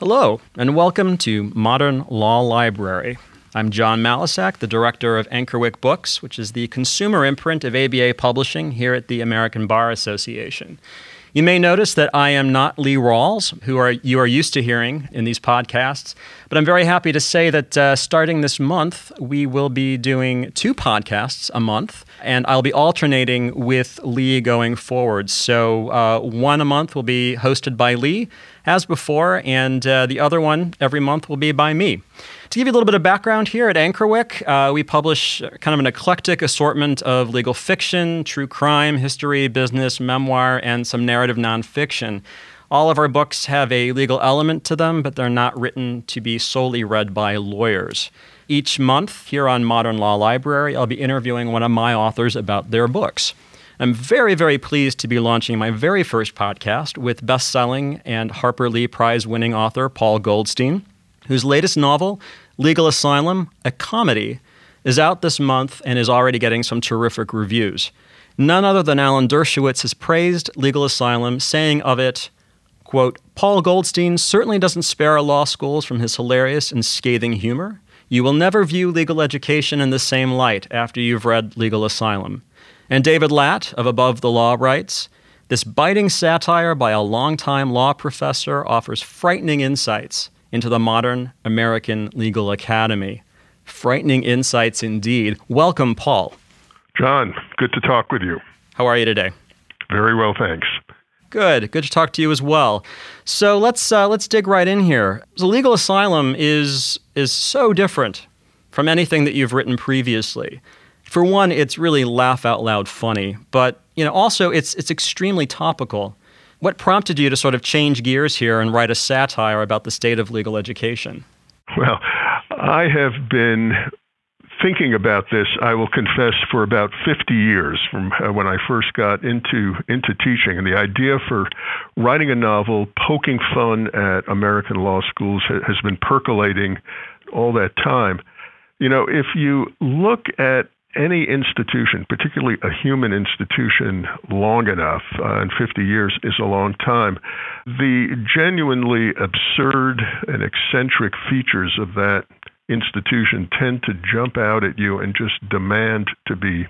Hello, and welcome to Modern Law Library. I'm Jon Malysiak, the director of Ankerwycke Books, which is the consumer imprint of ABA Publishing here at the American Bar Association. You may notice that I am not Lee Rawles, who are you are used to hearing in these podcasts, but I'm very happy to say that uh, starting this month, we will be doing two podcasts a month, and I'll be alternating with Lee going forward. So uh, one a month will be hosted by Lee, as before, and uh, the other one every month will be by me. To give you a little bit of background here at Ankerwycke, uh, we publish kind of an eclectic assortment of legal fiction, true crime, history, business, memoir, and some narrative nonfiction. All of our books have a legal element to them, but they're not written to be solely read by lawyers. Each month here on Modern Law Library, I'll be interviewing one of my authors about their books. I'm very, very pleased to be launching my very first podcast with best selling and Harper Lee Prize winning author Paul Goldstein whose latest novel, Legal Asylum, a comedy, is out this month and is already getting some terrific reviews. None other than Alan Dershowitz has praised Legal Asylum, saying of it, quote, Paul Goldstein certainly doesn't spare our law schools from his hilarious and scathing humor. You will never view legal education in the same light after you've read Legal Asylum. And David Lat of Above the Law writes, this biting satire by a longtime law professor offers frightening insights into the modern American legal academy. Frightening insights indeed. Welcome, Paul. John, good to talk with you. How are you today? Very well, thanks. Good. Good to talk to you as well. So let's uh, let's dig right in here. The legal asylum is is so different from anything that you've written previously. For one, it's really laugh out loud funny, but you know also it's it's extremely topical. What prompted you to sort of change gears here and write a satire about the state of legal education? Well, I have been thinking about this, I will confess, for about 50 years from uh, when I first got into into teaching. And the idea for writing a novel poking fun at American law schools has been percolating all that time. You know, if you look at any institution, particularly a human institution, long enough, uh, and 50 years is a long time, the genuinely absurd and eccentric features of that institution tend to jump out at you and just demand to be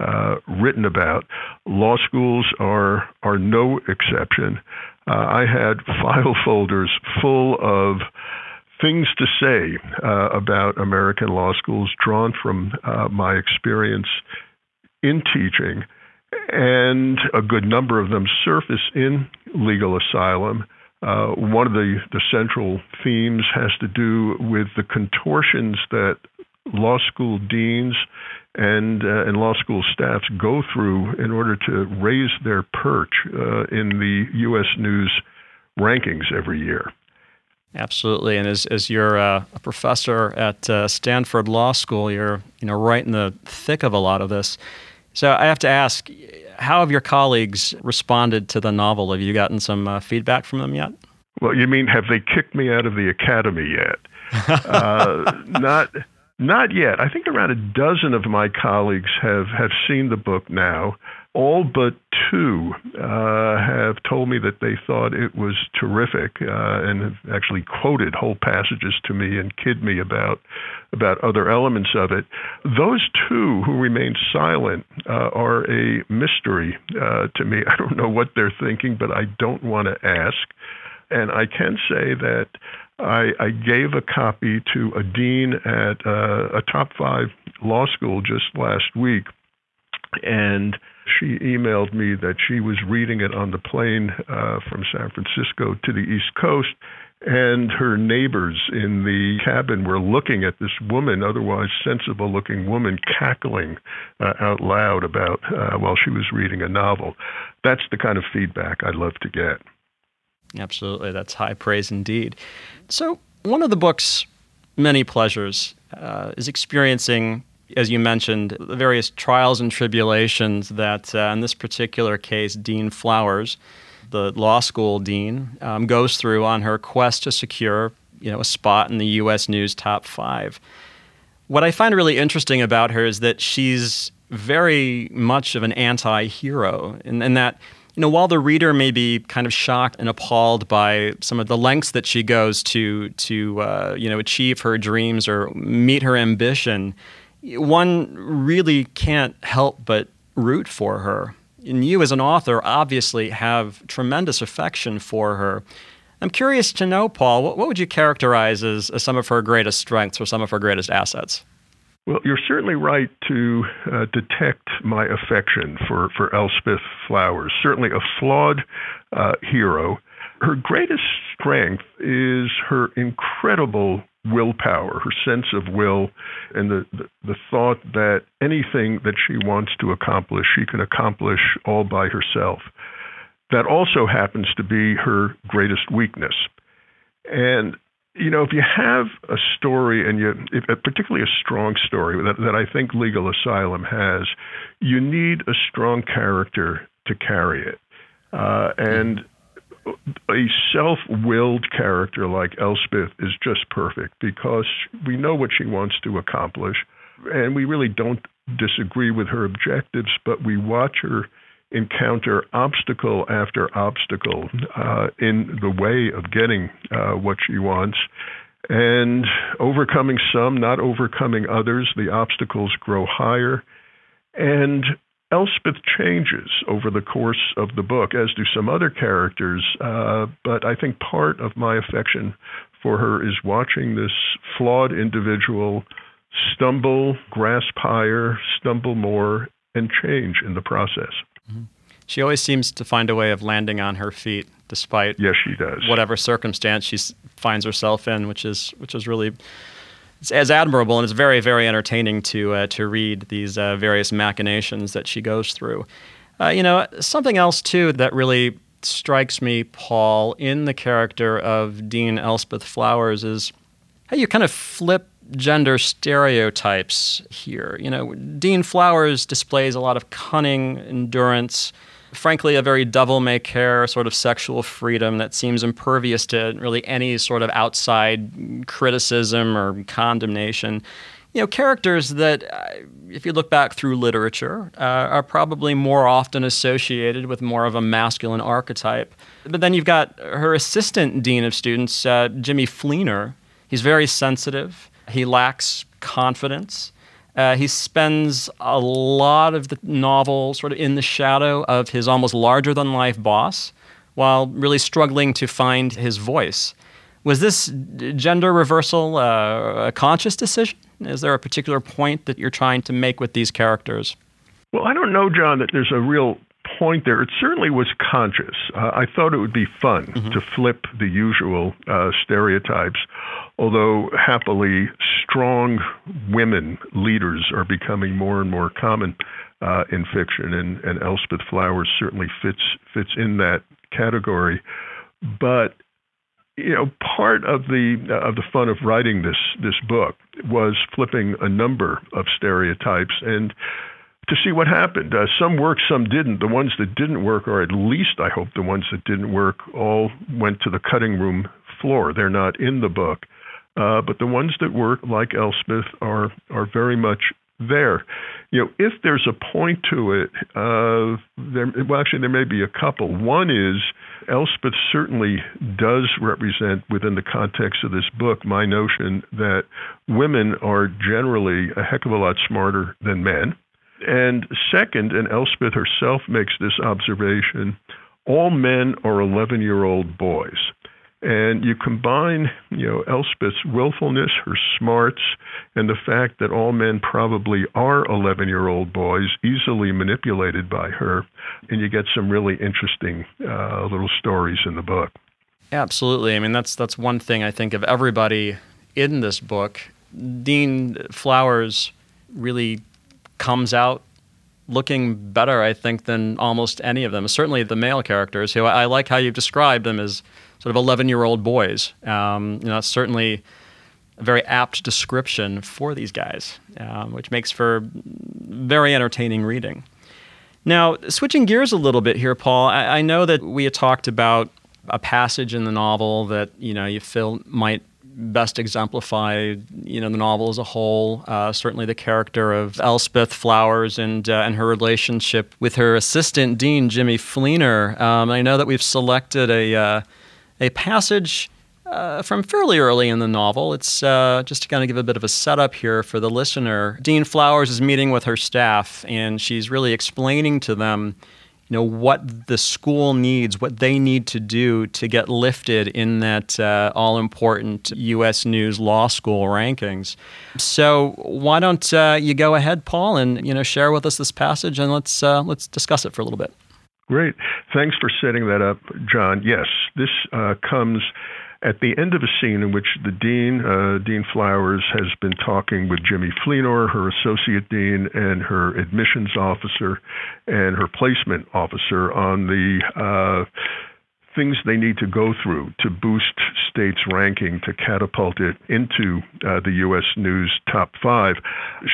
uh, written about. Law schools are are no exception. Uh, I had file folders full of things to say uh, about American law schools drawn from uh, my experience in teaching, and a good number of them surface in legal asylum. Uh, one of the, the central themes has to do with the contortions that law school deans and uh, and law school staffs go through in order to raise their perch uh, in the U.S. News rankings every year. Absolutely, and as, as you're uh, a professor at uh, Stanford Law School, you're you know right in the thick of a lot of this. So I have to ask, how have your colleagues responded to the novel? Have you gotten some uh, feedback from them yet? Well, you mean have they kicked me out of the academy yet? Uh, not not yet. I think around a dozen of my colleagues have have seen the book now all but two uh, have told me that they thought it was terrific uh, and have actually quoted whole passages to me and kid me about about other elements of it. Those two who remain silent uh, are a mystery uh, to me. I don't know what they're thinking, but I don't want to ask. And I can say that I, I gave a copy to a dean at uh, a top five law school just last week, and she emailed me that she was reading it on the plane uh, from San Francisco to the East Coast, and her neighbors in the cabin were looking at this woman, otherwise sensible looking woman, cackling uh, out loud about uh, while she was reading a novel. That's the kind of feedback I'd love to get. Absolutely. That's high praise indeed. So, one of the book's many pleasures uh, is experiencing as you mentioned, the various trials and tribulations that, uh, in this particular case, Dean Flowers, the law school dean, um, goes through on her quest to secure, you know, a spot in the U.S. News top five. What I find really interesting about her is that she's very much of an anti-hero, in, in that you know, while the reader may be kind of shocked and appalled by some of the lengths that she goes to to uh, you know achieve her dreams or meet her ambition, one really can't help but root for her. And you, as an author, obviously have tremendous affection for her. I'm curious to know, Paul, what, what would you characterize as, as some of her greatest strengths or some of her greatest assets? Well, you're certainly right to uh, detect my affection for, for Elspeth Flowers. Certainly a flawed uh, hero. Her greatest strength is her incredible willpower, her sense of will, and the, the, the, thought that anything that she wants to accomplish, she can accomplish all by herself. That also happens to be her greatest weakness. And you know, if you have a story and you, if, particularly a strong story that, that I think Legal Asylum has, you need a strong character to carry it. Uh, and a self willed character like Elspeth is just perfect because we know what she wants to accomplish and we really don't disagree with her objectives, but we watch her encounter obstacle after obstacle uh, in the way of getting uh, what she wants. And overcoming some, not overcoming others, the obstacles grow higher. And Elspeth changes over the course of the book, as do some other characters. Uh, but I think part of my affection for her is watching this flawed individual stumble, grasp higher, stumble more, and change in the process. Mm-hmm. She always seems to find a way of landing on her feet, despite yes, she does whatever circumstance she finds herself in, which is which is really as admirable and it's very very entertaining to uh, to read these uh, various machinations that she goes through. Uh, you know, something else too that really strikes me, Paul, in the character of Dean Elspeth Flowers is how you kind of flip gender stereotypes here. You know, Dean Flowers displays a lot of cunning, endurance, frankly, a very devil may care sort of sexual freedom that seems impervious to really any sort of outside criticism or condemnation. You know, characters that, uh, if you look back through literature, uh, are probably more often associated with more of a masculine archetype. But then you've got her assistant dean of students, uh, Jimmy Fleener. He's very sensitive. He lacks confidence. Uh, he spends a lot of the novel sort of in the shadow of his almost larger than life boss while really struggling to find his voice. Was this gender reversal uh, a conscious decision? Is there a particular point that you're trying to make with these characters? Well, I don't know, John, that there's a real point there. It certainly was conscious. Uh, I thought it would be fun mm-hmm. to flip the usual uh, stereotypes, although happily, strong women leaders are becoming more and more common uh, in fiction, and, and Elspeth Flowers certainly fits fits in that category. But you know, part of the uh, of the fun of writing this this book was flipping a number of stereotypes and to see what happened. Uh, some worked, some didn't. The ones that didn't work, or at least I hope the ones that didn't work, all went to the cutting room floor. They're not in the book. Uh, but the ones that work, like Elspeth, are are very much there. You know, if there's a point to it, uh, there well, actually there may be a couple. One is Elspeth certainly does represent within the context of this book my notion that women are generally a heck of a lot smarter than men. And second, and Elspeth herself makes this observation all men are 11 year old boys. And you combine, you know, Elspeth's willfulness, her smarts, and the fact that all men probably are 11-year-old boys, easily manipulated by her, and you get some really interesting uh, little stories in the book. Absolutely. I mean, that's that's one thing I think of everybody in this book. Dean Flowers really comes out looking better, I think, than almost any of them. Certainly the male characters, who I, I like how you've described them as sort of 11 year old boys. Um, you know, certainly a very apt description for these guys, um, which makes for very entertaining reading. Now, switching gears a little bit here, Paul, I, I know that we had talked about a passage in the novel that you know you feel might best exemplify, you know, the novel as a whole. Uh, certainly, the character of Elspeth Flowers and uh, and her relationship with her assistant dean Jimmy Fleener. Um, I know that we've selected a uh, a passage. Uh, from fairly early in the novel. It's uh, just to kind of give a bit of a setup here for the listener. Dean Flowers is meeting with her staff, and she's really explaining to them you know what the school needs, what they need to do to get lifted in that uh, all important U.S. News Law School rankings. So why don't uh, you go ahead, Paul, and you know share with us this passage, and let's uh, let's discuss it for a little bit. Great, thanks for setting that up, John. Yes, this uh, comes at the end of a scene in which the dean, uh, Dean Flowers, has been talking with Jimmy Fleenor, her associate dean, and her admissions officer and her placement officer on the uh, things they need to go through to boost state's ranking to catapult it into uh, the U.S. News top five.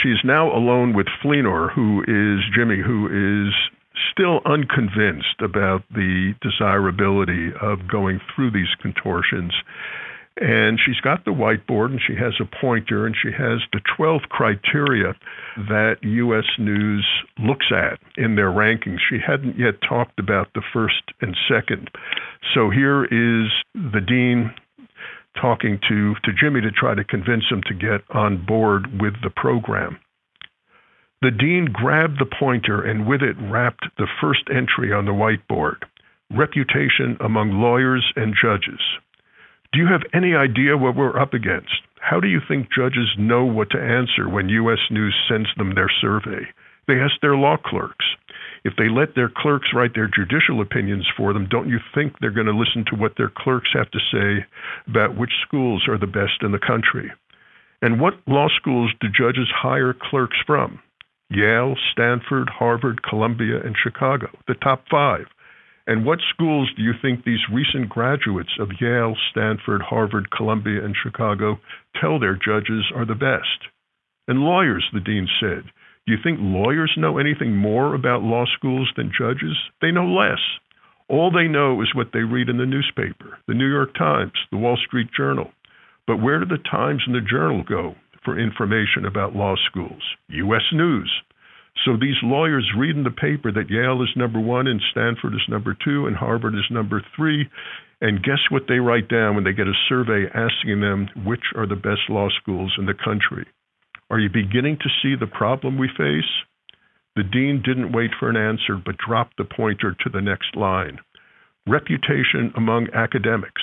She's now alone with Fleenor, who is Jimmy, who is still unconvinced about the desirability of going through these contortions. And she's got the whiteboard and she has a pointer and she has the 12 criteria that U.S. News looks at in their rankings. She hadn't yet talked about the first and second. So here is the dean talking to, to Jimmy to try to convince him to get on board with the program. The dean grabbed the pointer and with it rapped the first entry on the whiteboard reputation among lawyers and judges. Do you have any idea what we're up against? How do you think judges know what to answer when U.S. News sends them their survey? They ask their law clerks. If they let their clerks write their judicial opinions for them, don't you think they're going to listen to what their clerks have to say about which schools are the best in the country? And what law schools do judges hire clerks from? Yale, Stanford, Harvard, Columbia, and Chicago, the top five. And what schools do you think these recent graduates of Yale, Stanford, Harvard, Columbia, and Chicago tell their judges are the best? And lawyers, the dean said. Do you think lawyers know anything more about law schools than judges? They know less. All they know is what they read in the newspaper, the New York Times, the Wall Street Journal. But where do the Times and the Journal go? For information about law schools. U.S. News. So these lawyers read in the paper that Yale is number one and Stanford is number two and Harvard is number three. And guess what they write down when they get a survey asking them which are the best law schools in the country? Are you beginning to see the problem we face? The dean didn't wait for an answer, but dropped the pointer to the next line. Reputation among academics.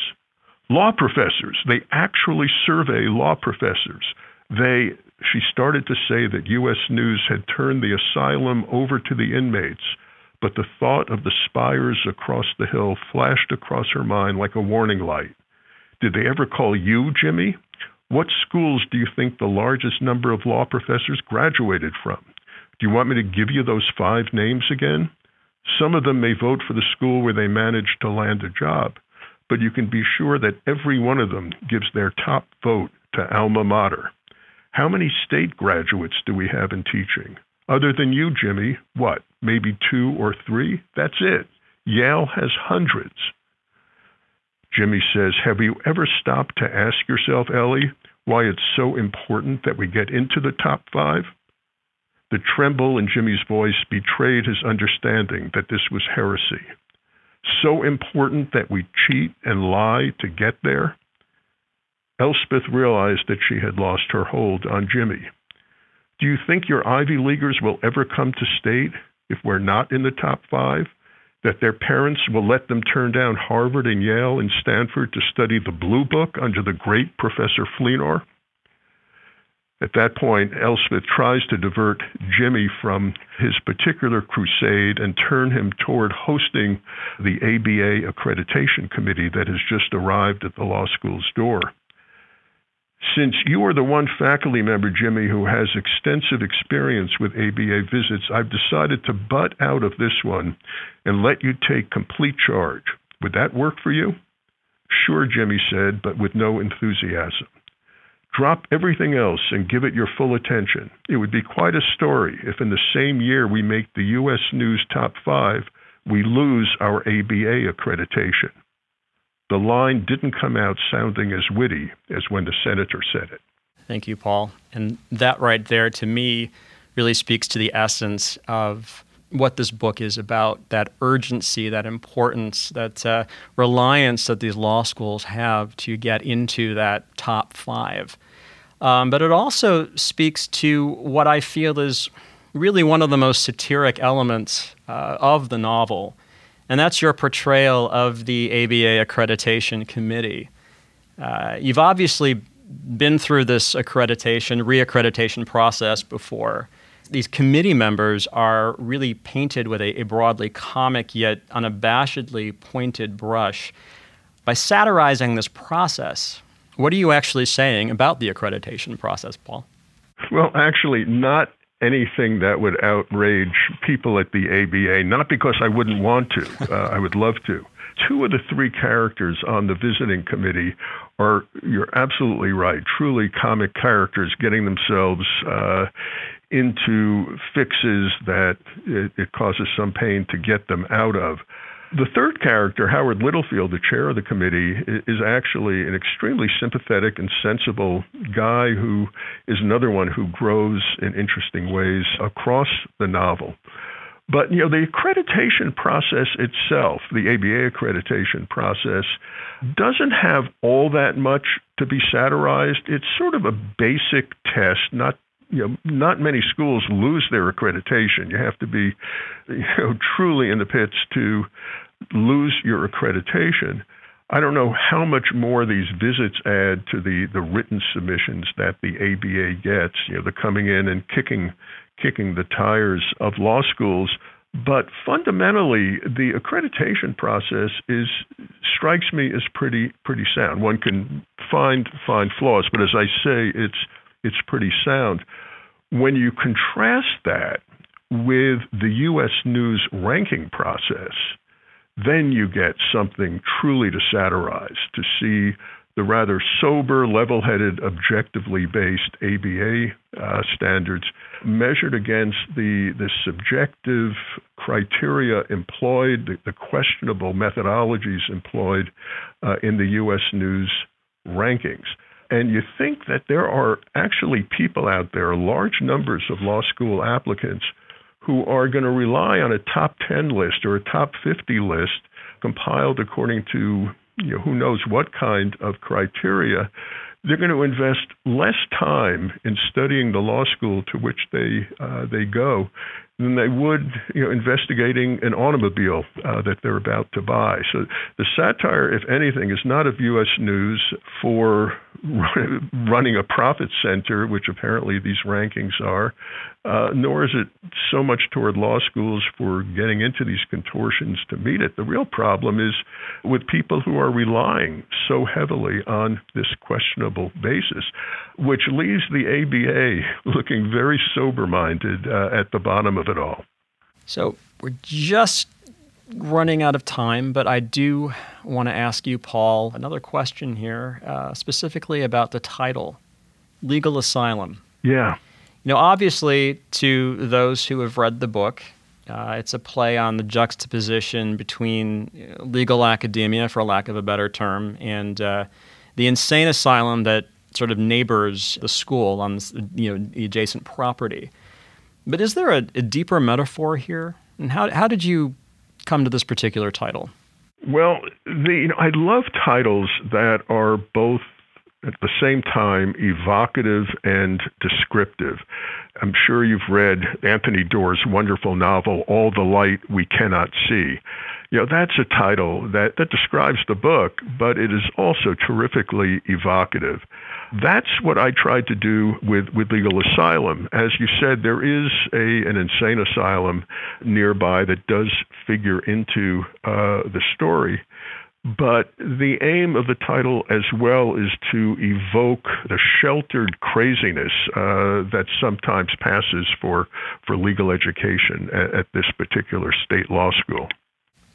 Law professors, they actually survey law professors they she started to say that U.S. News had turned the asylum over to the inmates, but the thought of the spires across the hill flashed across her mind like a warning light. Did they ever call you, Jimmy? What schools do you think the largest number of law professors graduated from? Do you want me to give you those five names again? Some of them may vote for the school where they managed to land a job, but you can be sure that every one of them gives their top vote to alma mater. How many state graduates do we have in teaching? Other than you, Jimmy, what, maybe two or three? That's it. Yale has hundreds. Jimmy says, Have you ever stopped to ask yourself, Ellie, why it's so important that we get into the top five? The tremble in Jimmy's voice betrayed his understanding that this was heresy. So important that we cheat and lie to get there? Elspeth realized that she had lost her hold on Jimmy. Do you think your Ivy Leaguers will ever come to state if we're not in the top five? That their parents will let them turn down Harvard and Yale and Stanford to study the Blue Book under the great Professor Fleenor? At that point, Elspeth tries to divert Jimmy from his particular crusade and turn him toward hosting the ABA accreditation committee that has just arrived at the law school's door. Since you are the one faculty member, Jimmy, who has extensive experience with ABA visits, I've decided to butt out of this one and let you take complete charge. Would that work for you? Sure, Jimmy said, but with no enthusiasm. Drop everything else and give it your full attention. It would be quite a story if in the same year we make the U.S. News top five, we lose our ABA accreditation. The line didn't come out sounding as witty as when the senator said it. Thank you, Paul. And that right there, to me, really speaks to the essence of what this book is about that urgency, that importance, that uh, reliance that these law schools have to get into that top five. Um, but it also speaks to what I feel is really one of the most satiric elements uh, of the novel, and that's your portrayal of the ABA Accreditation Committee. Uh, you've obviously been through this accreditation, reaccreditation process before. These committee members are really painted with a, a broadly comic yet unabashedly pointed brush. By satirizing this process, what are you actually saying about the accreditation process, Paul? Well, actually, not anything that would outrage people at the ABA, not because I wouldn't want to, uh, I would love to. Two of the three characters on the visiting committee are, you're absolutely right, truly comic characters getting themselves uh, into fixes that it, it causes some pain to get them out of. The third character, Howard Littlefield, the chair of the committee, is actually an extremely sympathetic and sensible guy who is another one who grows in interesting ways across the novel. But you know, the accreditation process itself, the ABA accreditation process, doesn't have all that much to be satirized. It's sort of a basic test, not you know, not many schools lose their accreditation. You have to be, you know, truly in the pits to lose your accreditation. I don't know how much more these visits add to the, the written submissions that the ABA gets. You know, they're coming in and kicking kicking the tires of law schools. But fundamentally, the accreditation process is strikes me as pretty pretty sound. One can find find flaws, but as I say, it's it's pretty sound. When you contrast that with the U.S. News ranking process, then you get something truly to satirize, to see the rather sober, level headed, objectively based ABA uh, standards measured against the, the subjective criteria employed, the, the questionable methodologies employed uh, in the U.S. News rankings. And you think that there are actually people out there, large numbers of law school applicants, who are going to rely on a top 10 list or a top 50 list compiled according to you know, who knows what kind of criteria, they're going to invest less time in studying the law school to which they uh, they go than they would you know, investigating an automobile uh, that they're about to buy. So the satire, if anything, is not of U.S. News for running a profit center, which apparently these rankings are, uh, nor is it so much toward law schools for getting into these contortions to meet it. The real problem is with people who are relying so heavily on this questionable basis, which leaves the ABA looking very sober minded uh, at the bottom of it all. So we're just running out of time, but I do want to ask you, Paul, another question here, uh, specifically about the title Legal Asylum. Yeah. You know, obviously, to those who have read the book, uh, it's a play on the juxtaposition between uh, legal academia, for lack of a better term, and uh, the insane asylum that sort of neighbors the school on you know the adjacent property. But is there a, a deeper metaphor here? And how, how did you come to this particular title? Well, the, you know, I love titles that are both at the same time evocative and descriptive. I'm sure you've read Anthony Doerr's wonderful novel, All the Light We Cannot See. You know, that's a title that, that describes the book, but it is also terrifically evocative. That's what I tried to do with, with Legal Asylum. As you said, there is a, an insane asylum nearby that does figure into uh, the story. But the aim of the title as well is to evoke the sheltered craziness uh, that sometimes passes for, for legal education at, at this particular state law school.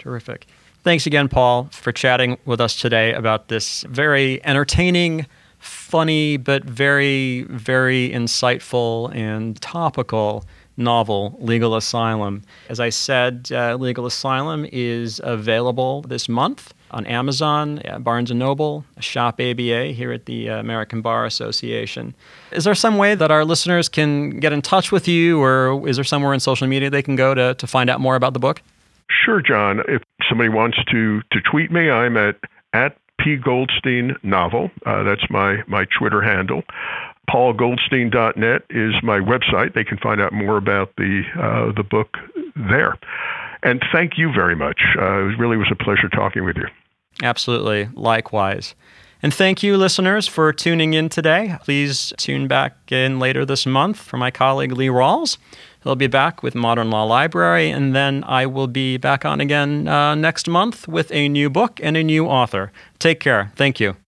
Terrific. Thanks again, Paul, for chatting with us today about this very entertaining, funny, but very, very insightful and topical novel, Legal Asylum. As I said, uh, Legal Asylum is available this month on Amazon, Barnes & Noble, Shop ABA here at the uh, American Bar Association. Is there some way that our listeners can get in touch with you, or is there somewhere in social media they can go to, to find out more about the book? Sure, John. If somebody wants to, to tweet me, I'm at, at P. Goldstein Novel. Uh, that's my, my Twitter handle. PaulGoldstein.net is my website. They can find out more about the, uh, the book there. And thank you very much. Uh, it really was a pleasure talking with you. Absolutely. Likewise. And thank you, listeners, for tuning in today. Please tune back in later this month for my colleague Lee Rawles. He'll be back with Modern Law Library, and then I will be back on again uh, next month with a new book and a new author. Take care. Thank you.